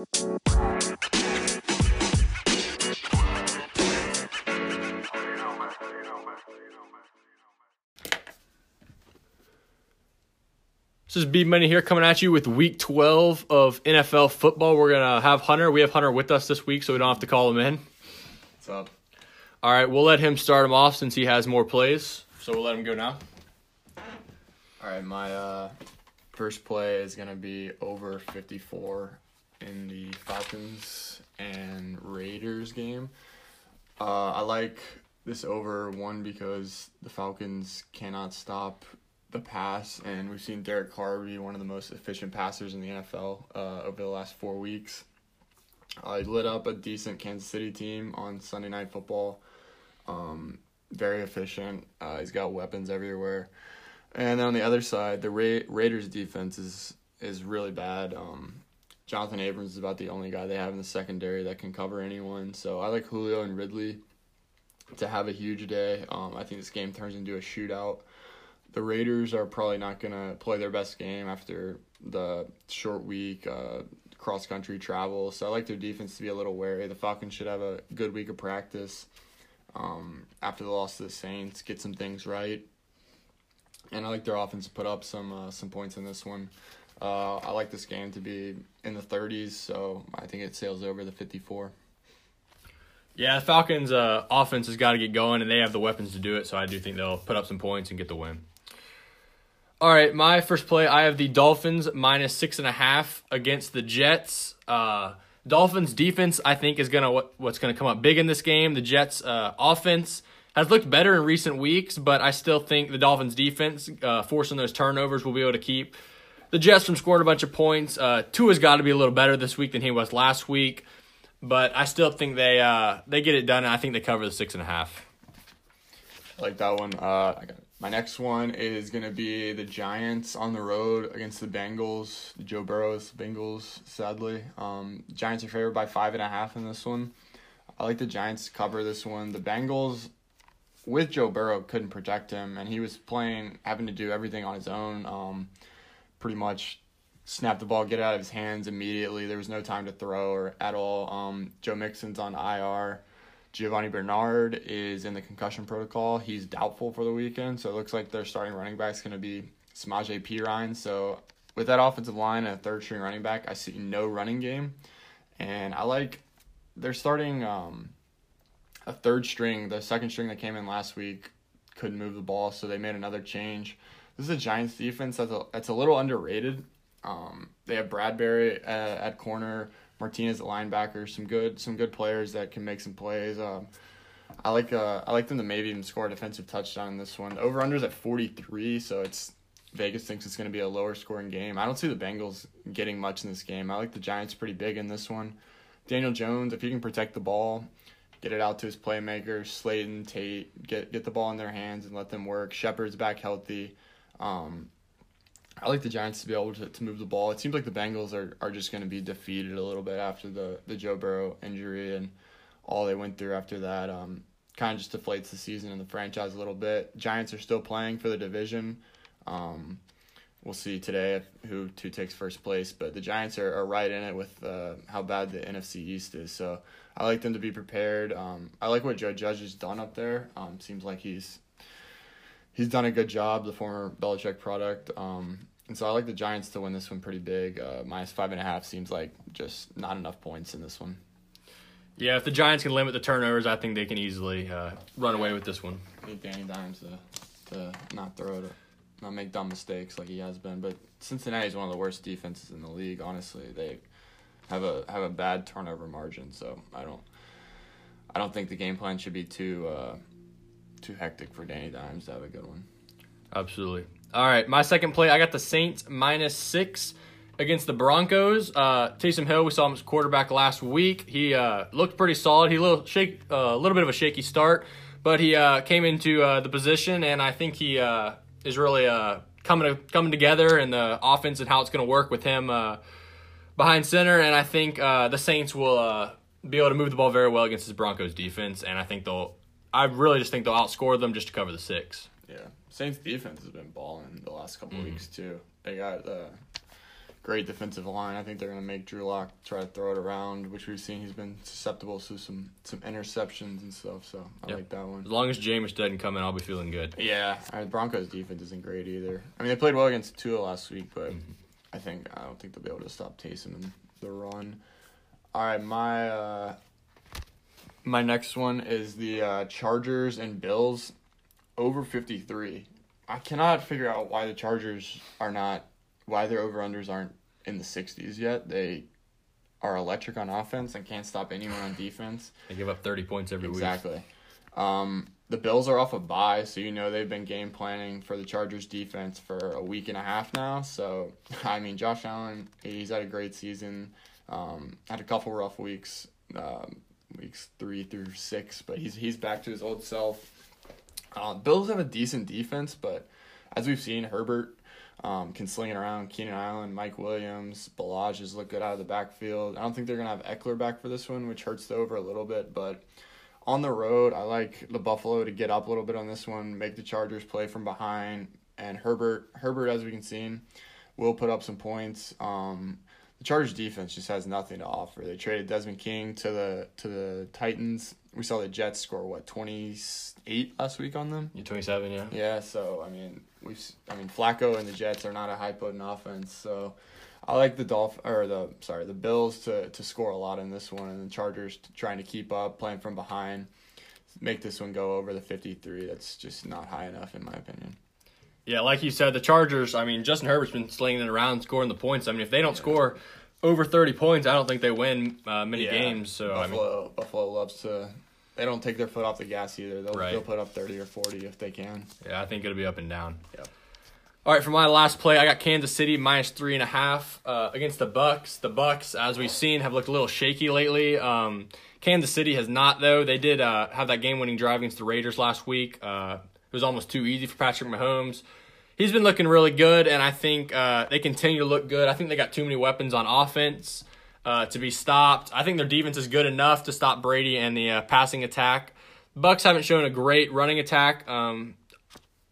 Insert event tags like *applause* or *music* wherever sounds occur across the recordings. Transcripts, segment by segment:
This is B Money here coming at you with week 12 of NFL football. We're going to have Hunter. We have Hunter with us this week, so we don't have to call him in. What's up? All right, we'll let him start him off since he has more plays. So we'll let him go now. All right, my uh, first play is going to be over 54 in the Falcons and Raiders game. Uh, I like this over one because the Falcons cannot stop the pass, and we've seen Derek Carr be one of the most efficient passers in the NFL uh, over the last four weeks. I lit up a decent Kansas City team on Sunday Night Football. Um, very efficient. Uh, he's got weapons everywhere. And then on the other side, the Ra- Raiders defense is is really bad. Um, Jonathan Abrams is about the only guy they have in the secondary that can cover anyone. So I like Julio and Ridley to have a huge day. Um, I think this game turns into a shootout. The Raiders are probably not going to play their best game after the short week, uh, cross country travel. So I like their defense to be a little wary. The Falcons should have a good week of practice um, after the loss to the Saints, get some things right. And I like their offense to put up some uh, some points in this one. Uh, I like this game to be in the 30s, so I think it sails over the 54. Yeah, the Falcons' uh, offense has got to get going, and they have the weapons to do it. So I do think they'll put up some points and get the win. All right, my first play, I have the Dolphins minus six and a half against the Jets. Uh, Dolphins defense, I think, is gonna what, what's gonna come up big in this game. The Jets uh, offense has looked better in recent weeks, but I still think the Dolphins defense, uh, forcing those turnovers, will be able to keep the Jets from scoring a bunch of points. Uh, Tua's got to be a little better this week than he was last week, but I still think they uh, they get it done, I think they cover the six and a half. I like that one. Uh, my next one is gonna be the Giants on the road against the Bengals. Joe Burrow's Bengals, sadly. Um, Giants are favored by five and a half in this one. I like the Giants cover this one. The Bengals with Joe Burrow couldn't protect him, and he was playing, having to do everything on his own. Um, pretty much snap the ball, get it out of his hands immediately. There was no time to throw or at all. Um, Joe Mixon's on IR. Giovani Bernard is in the concussion protocol. He's doubtful for the weekend, so it looks like their starting running back is going to be Samaje Perine. So with that offensive line and a third string running back, I see no running game, and I like they're starting um, a third string. The second string that came in last week couldn't move the ball, so they made another change. This is a Giants defense that's a, that's a little underrated. Um, they have Bradberry at, at corner. Martinez at linebacker, some good some good players that can make some plays. Um, I like uh, I like them to maybe even score a defensive touchdown in this one. Over unders at forty three, so it's Vegas thinks it's going to be a lower scoring game. I don't see the Bengals getting much in this game. I like the Giants pretty big in this one. Daniel Jones, if he can protect the ball, get it out to his playmakers, Slayton, Tate, get get the ball in their hands and let them work. Shepard's back healthy. Um, I like the Giants to be able to, to move the ball. It seems like the Bengals are, are just going to be defeated a little bit after the, the Joe Burrow injury and all they went through after that. Um, kind of just deflates the season and the franchise a little bit. Giants are still playing for the division. Um, we'll see today if, who who takes first place, but the Giants are, are right in it with uh, how bad the NFC East is. So I like them to be prepared. Um, I like what Joe Judge has done up there. Um, seems like he's he's done a good job, the former Belichick product. Um, and so I like the Giants to win this one pretty big. Uh, minus five and a half seems like just not enough points in this one. Yeah, if the Giants can limit the turnovers, I think they can easily uh, run away with this one. I need Danny Dimes to, to not throw it, not make dumb mistakes like he has been. But Cincinnati is one of the worst defenses in the league. Honestly, they have a have a bad turnover margin. So I don't I don't think the game plan should be too uh, too hectic for Danny Dimes to have a good one. Absolutely. All right, my second play, I got the Saints minus six against the Broncos. Uh, Taysom Hill, we saw him as quarterback last week. He uh, looked pretty solid. He a little shake, a uh, little bit of a shaky start, but he uh, came into uh, the position, and I think he uh, is really uh, coming to, coming together in the offense and how it's going to work with him uh, behind center. And I think uh, the Saints will uh, be able to move the ball very well against this Broncos defense, and I think they'll. I really just think they'll outscore them just to cover the six. Yeah, Saints defense has been balling the last couple Mhm. weeks too. They got uh, great defensive line. I think they're going to make Drew Lock try to throw it around, which we've seen he's been susceptible to some some interceptions and stuff. So I Yep. like that one. As long as Jameis doesn't come in, I'll be feeling good. Yeah, I mean, Broncos defense isn't great either. I mean, they played well against Tua last week, but Mm-hmm. I think I don't think they'll be able to stop Taysom in the run. All right, my uh, my next one is the uh, Chargers and Bills over fifty three. I cannot figure out why the Chargers are not why their over unders aren't in the sixties yet. They are electric on offense and can't stop anyone on defense. They give up 30 points every week. Exactly. Um, the Bills are off a bye, so you know they've been game planning for the Chargers defense for a week and a half now. So, *laughs* I mean, Josh Allen, he's had a great season. Um, had a couple rough weeks, um, weeks three through six, but he's he's back to his old self. Uh, Bills have a decent defense, but as we've seen, Herbert um, can sling it around. Keenan Allen, Mike Williams, Ballage has looked good out of the backfield. I don't think they're gonna have Ekeler back for this one, which hurts the over a little bit. But on the road, I like the Buffalo to get up a little bit on this one, make the Chargers play from behind, and Herbert, Herbert, as we can see, will put up some points. Um, the Chargers defense just has nothing to offer. They traded Desmond King to the to the Titans. We saw the Jets score what twenty eight last week on them. You 27, yeah. Yeah, so I mean, we've s- I mean Flacco and the Jets are not a high potent offense, so I like the Dolph or the sorry the Bills to to score a lot in this one, and the Chargers trying to keep up, playing from behind, make this one go over the fifty three. That's just not high enough in my opinion. Yeah, like you said, the Chargers, I mean, Justin Herbert's been slinging it around, scoring the points. I mean, if they don't score over 30 points, I don't think they win uh, many games. So, I mean, Buffalo Buffalo loves to. They don't take their foot off the gas either. They'll Right. they'll put up thirty or forty if they can. yeah, I think it'll be up and down. Yep. All right, for my last play, I got Kansas City minus three and a half uh, against the Bucs. The Bucs, as we've seen, have looked a little shaky lately. Um, Kansas City has not, though. They did uh, have that game-winning drive against the Raiders last week. Uh, it was almost too easy for Patrick Mahomes. He's been looking really good, and I think uh, they continue to look good. I think they got too many weapons on offense uh, to be stopped. I think their defense is good enough to stop Brady and the uh, passing attack. Bucs haven't shown a great running attack um,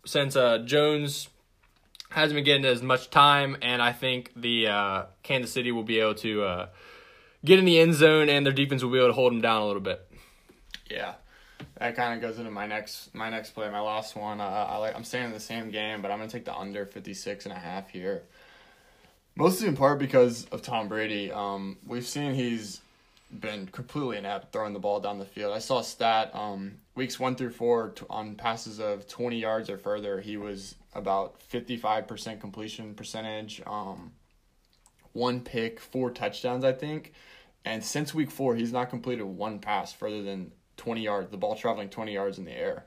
since uh, Jones hasn't been getting as much time, and I think the uh, Kansas City will be able to uh, get in the end zone, and their defense will be able to hold them down a little bit. Yeah, that kind of goes into my next my next play, my last one. Uh, I like I'm staying in the same game, but I'm gonna take the under 56 and a half here. Mostly in part because of Tom Brady. Um, we've seen he's been completely inept throwing the ball down the field. I saw a stat um, weeks one through four t- on passes of 20 yards or further. He was about 55% completion percentage. Um, one pick, four touchdowns, I think. And since week four, he's not completed one pass further than 20 yards, the ball traveling 20 yards in the air.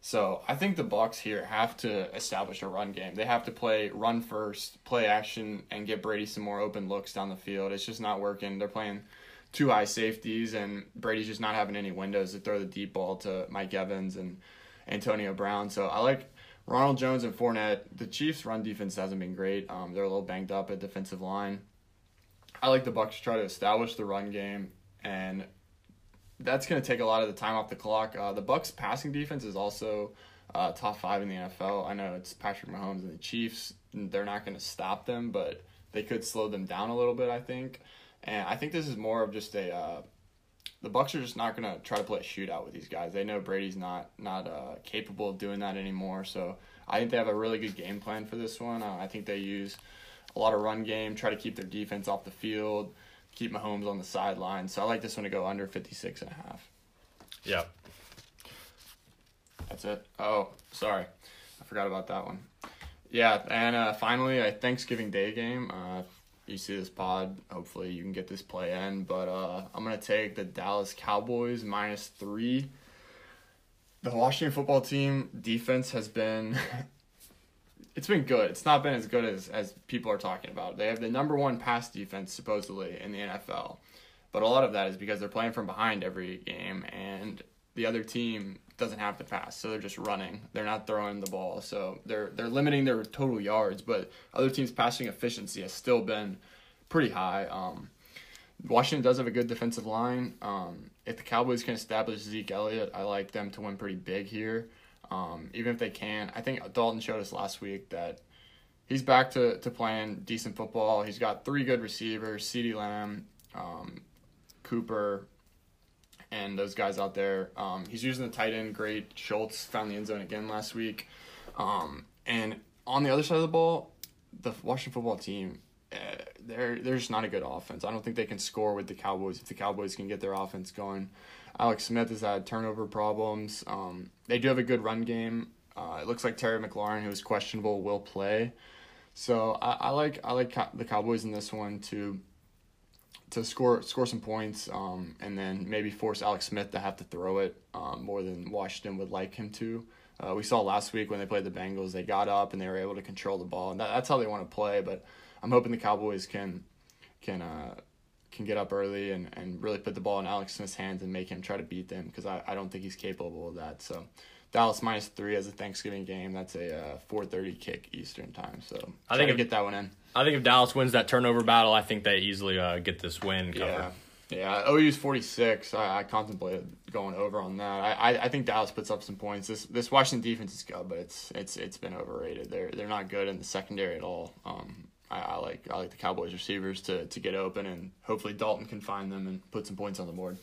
So I think the Bucs here have to establish a run game. They have to play run first, play action, and get Brady some more open looks down the field. It's just not working. They're playing two high safeties, and Brady's just not having any windows to throw the deep ball to Mike Evans and Antonio Brown. So I like Ronald Jones and Fournette. The Chiefs' run defense hasn't been great. Um, they're a little banged up at defensive line. I like the Bucs to try to establish the run game, and that's going to take a lot of the time off the clock. Uh, the Bucs' passing defense is also uh, top five in the NFL. I know it's Patrick Mahomes and the Chiefs. They're not going to stop them, but they could slow them down a little bit. I think, and I think this is more of just a. Uh, the Bucs are just not going to try to play a shootout with these guys. They know Brady's not not uh, capable of doing that anymore. So I think they have a really good game plan for this one. Uh, I think they use a lot of run game, try to keep their defense off the field, keep Mahomes on the sideline. So I like this one to go under 56 and a half. Yeah. That's it. Oh, sorry. I forgot about that one. Yeah, and uh, finally, a Thanksgiving Day game. Uh, you see this pod, hopefully you can get this play in. But uh, I'm going to take the Dallas Cowboys minus three. The Washington football team defense has been. *laughs* it's been good. It's not been as good as, as people are talking about. They have the number one pass defense, supposedly, in the NFL. But a lot of that is because they're playing from behind every game, and the other team doesn't have to pass, so they're just running. They're not throwing the ball, so they're they're limiting their total yards. But other teams' passing efficiency has still been pretty high. Um, Washington does have a good defensive line. Um, if the Cowboys can establish Zeke Elliott, I like them to win pretty big here. Um, even if they can, I think Dalton showed us last week that he's back to, to playing decent football. He's got three good receivers: CeeDee Lamb, um, Cooper, and those guys out there. Um, he's using the tight end great. Schultz found the end zone again last week. Um, and on the other side of the ball, the Washington football team, they're they're just not a good offense. I don't think they can score with the Cowboys if the Cowboys can get their offense going. Alex Smith has had turnover problems. Um, they do have a good run game. Uh, it looks like Terry McLaurin, who is questionable, will play. So I, I like I like the Cowboys in this one to to score score some points, um, and then maybe force Alex Smith to have to throw it um, more than Washington would like him to. Uh, we saw last week when they played the Bengals, they got up and they were able to control the ball, and that, that's how they want to play. But I'm hoping the Cowboys can can uh, can get up early and, and really put the ball in Alex Smith's hands and make him try to beat them because I, I don't think he's capable of that. So Dallas minus three as a Thanksgiving game. That's a uh, four thirty kick Eastern time. So I think if, get that one in. I think if Dallas wins that turnover battle, I think they easily uh, get this win covered. Yeah. Yeah, OU's forty six. I, I contemplated going over on that. I, I, I think Dallas puts up some points. This this Washington defense is good, but it's it's it's been overrated. They're they're not good in the secondary at all. Um, I, I like I like the Cowboys receivers to to get open, and hopefully Dalton can find them and put some points on the board.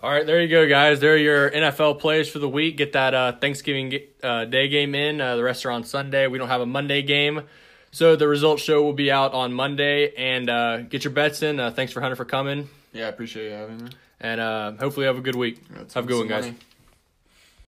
All right, there you go, guys. There are your NFL plays for the week. Get that uh, Thanksgiving uh, Day game in. Uh, the rest are on Sunday. We don't have a Monday game. So the results show will be out on Monday. And uh, get your bets in. Uh, thanks for Hunter for coming. Yeah, I appreciate you having me. And uh, hopefully have a good week. have a good one, guys. Money.